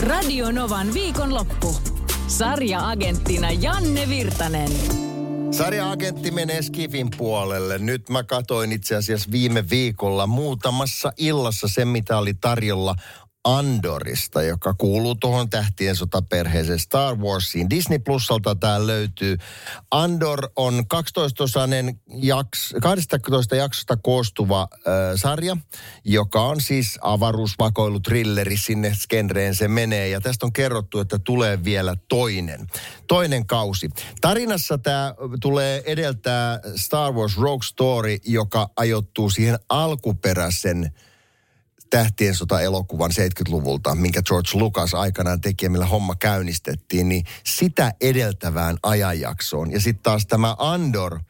Radio Novan viikonloppu. Sarja-agenttina Janne Virtanen. Sarja-agentti menee Skifin puolelle. Nyt mä katoin itse asiassa viime viikolla muutamassa illassa sen, mitä oli tarjolla Andorista, joka kuuluu tuohon tähtien sotaperheeseen Star Warsiin. Disney Plusalta tämä löytyy. Andor on 12-osainen jaks, 12 jaksosta koostuva äh, sarja, joka on siis avaruusvakoilu trilleri sinne skenreen se menee. Ja tästä on kerrottu, että tulee vielä toinen. Toinen kausi. Tarinassa tämä tulee edeltää Star Wars Rogue Story, joka ajoittuu siihen alkuperäisen tähtien sota-elokuvan 70-luvulta, minkä George Lucas aikanaan teki millä homma käynnistettiin, niin sitä edeltävään ajanjaksoon. Ja sitten taas tämä Andor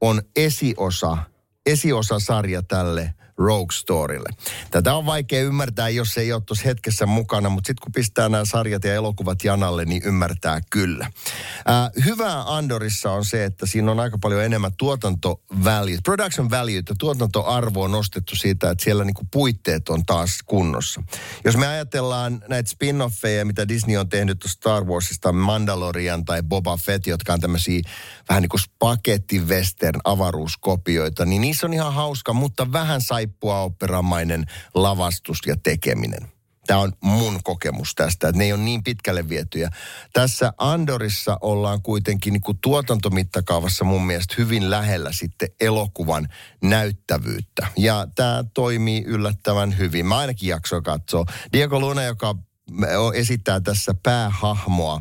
on esiosa, esiosa sarja tälle Rogue Storylle. Tätä on vaikea ymmärtää, jos ei ole tuossa hetkessä mukana, mutta sitten kun pistää nämä sarjat ja elokuvat janalle, niin ymmärtää kyllä. Äh, hyvää Andorissa on se, että siinä on aika paljon enemmän tuotanto value, production value, että tuotantoarvo on nostettu siitä, että siellä niinku puitteet on taas kunnossa. Jos me ajatellaan näitä spin-offeja, mitä Disney on tehnyt Star Warsista, Mandalorian tai Boba Fett, jotka on tämmöisiä vähän niin kuin spagetti western avaruuskopioita, niin niissä on ihan hauska, mutta vähän saippua operamainen lavastus ja tekeminen. Tämä on mun kokemus tästä, että ne ei ole niin pitkälle vietyjä. Tässä Andorissa ollaan kuitenkin niin kuin tuotantomittakaavassa mun mielestä hyvin lähellä sitten elokuvan näyttävyyttä. Ja tämä toimii yllättävän hyvin. Mä ainakin jaksoin katsoa. Diego Luna, joka esittää tässä päähahmoa,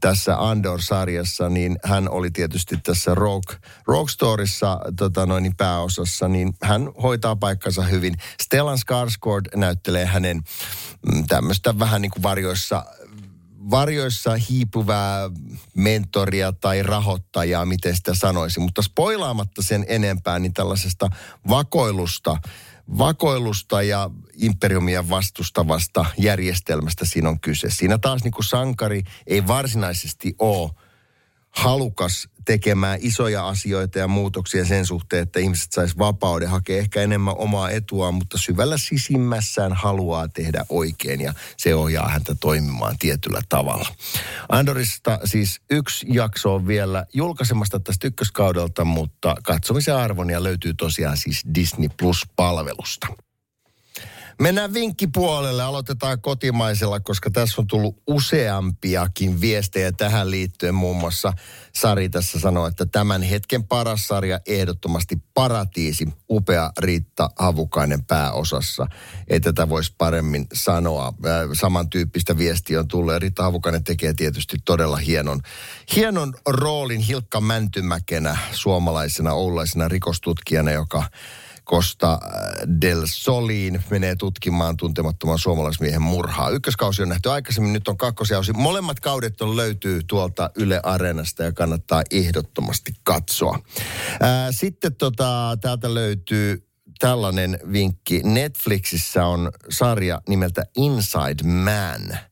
tässä Andor-sarjassa, niin hän oli tietysti tässä Rogue, Rogue Storyssa tota noin, niin pääosassa, niin hän hoitaa paikkansa hyvin. Stellan Skarsgård näyttelee hänen mm, tämmöistä vähän niin kuin varjoissa varjoissa hiipuvää mentoria tai rahoittajaa, miten sitä sanoisi. Mutta spoilaamatta sen enempää, niin tällaisesta vakoilusta – vakoilusta ja imperiumia vastustavasta järjestelmästä siinä on kyse. Siinä taas niin kuin sankari ei varsinaisesti ole halukas tekemään isoja asioita ja muutoksia sen suhteen, että ihmiset sais vapauden, hakea ehkä enemmän omaa etua, mutta syvällä sisimmässään haluaa tehdä oikein ja se ohjaa häntä toimimaan tietyllä tavalla. Andorista siis yksi jakso on vielä julkaisemasta tästä ykköskaudelta, mutta katsomisen arvonia löytyy tosiaan siis Disney Plus-palvelusta. Mennään vinkkipuolelle, aloitetaan kotimaisella, koska tässä on tullut useampiakin viestejä tähän liittyen. Muun muassa Sari tässä sanoi, että tämän hetken paras sarja ehdottomasti Paratiisi, upea Riitta Havukainen pääosassa. Ei tätä voisi paremmin sanoa. Äh, samantyyppistä viestiä on tullut ja Riitta Havukainen tekee tietysti todella hienon, hienon roolin Hilkka Mäntymäkenä suomalaisena oulaisena rikostutkijana, joka Costa äh, del Soliin menee tutkimaan tuntemattoman suomalaismiehen murhaa. Ykköskausi on nähty aikaisemmin, nyt on kakkosjausi. Molemmat kaudet on löytyy tuolta Yle Areenasta ja kannattaa ehdottomasti katsoa. Ää, äh, sitten tota, täältä löytyy tällainen vinkki. Netflixissä on sarja nimeltä Inside Man –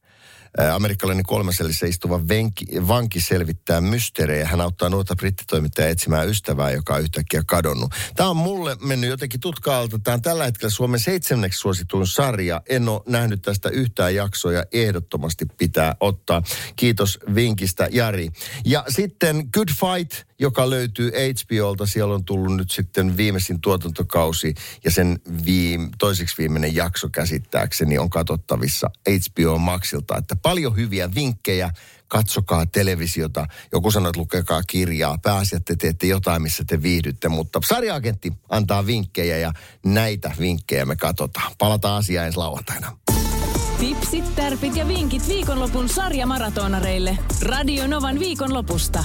Amerikkalainen kolmasellissä istuva venki, vanki selvittää mysteerejä. Hän auttaa nuorta brittitoimittajaa etsimään ystävää, joka on yhtäkkiä kadonnut. Tämä on mulle mennyt jotenkin tutkaalta. Tämä on tällä hetkellä Suomen seitsemänneksi suosituin sarja. En ole nähnyt tästä yhtään jaksoa ja ehdottomasti pitää ottaa. Kiitos vinkistä, Jari. Ja sitten Good Fight, joka löytyy HBOlta. Siellä on tullut nyt sitten viimeisin tuotantokausi ja sen viim- toiseksi viimeinen jakso käsittääkseni on katsottavissa HBO Maxilta. Että paljon hyviä vinkkejä. Katsokaa televisiota. Joku sanoo, että lukekaa kirjaa. Pääasiat te teette jotain, missä te viihdytte. Mutta sarjaagentti antaa vinkkejä ja näitä vinkkejä me katsotaan. Palataan asiaan ensi lauantaina. Tipsit, tärpit ja vinkit viikonlopun sarjamaratonareille. Radio Novan viikonlopusta.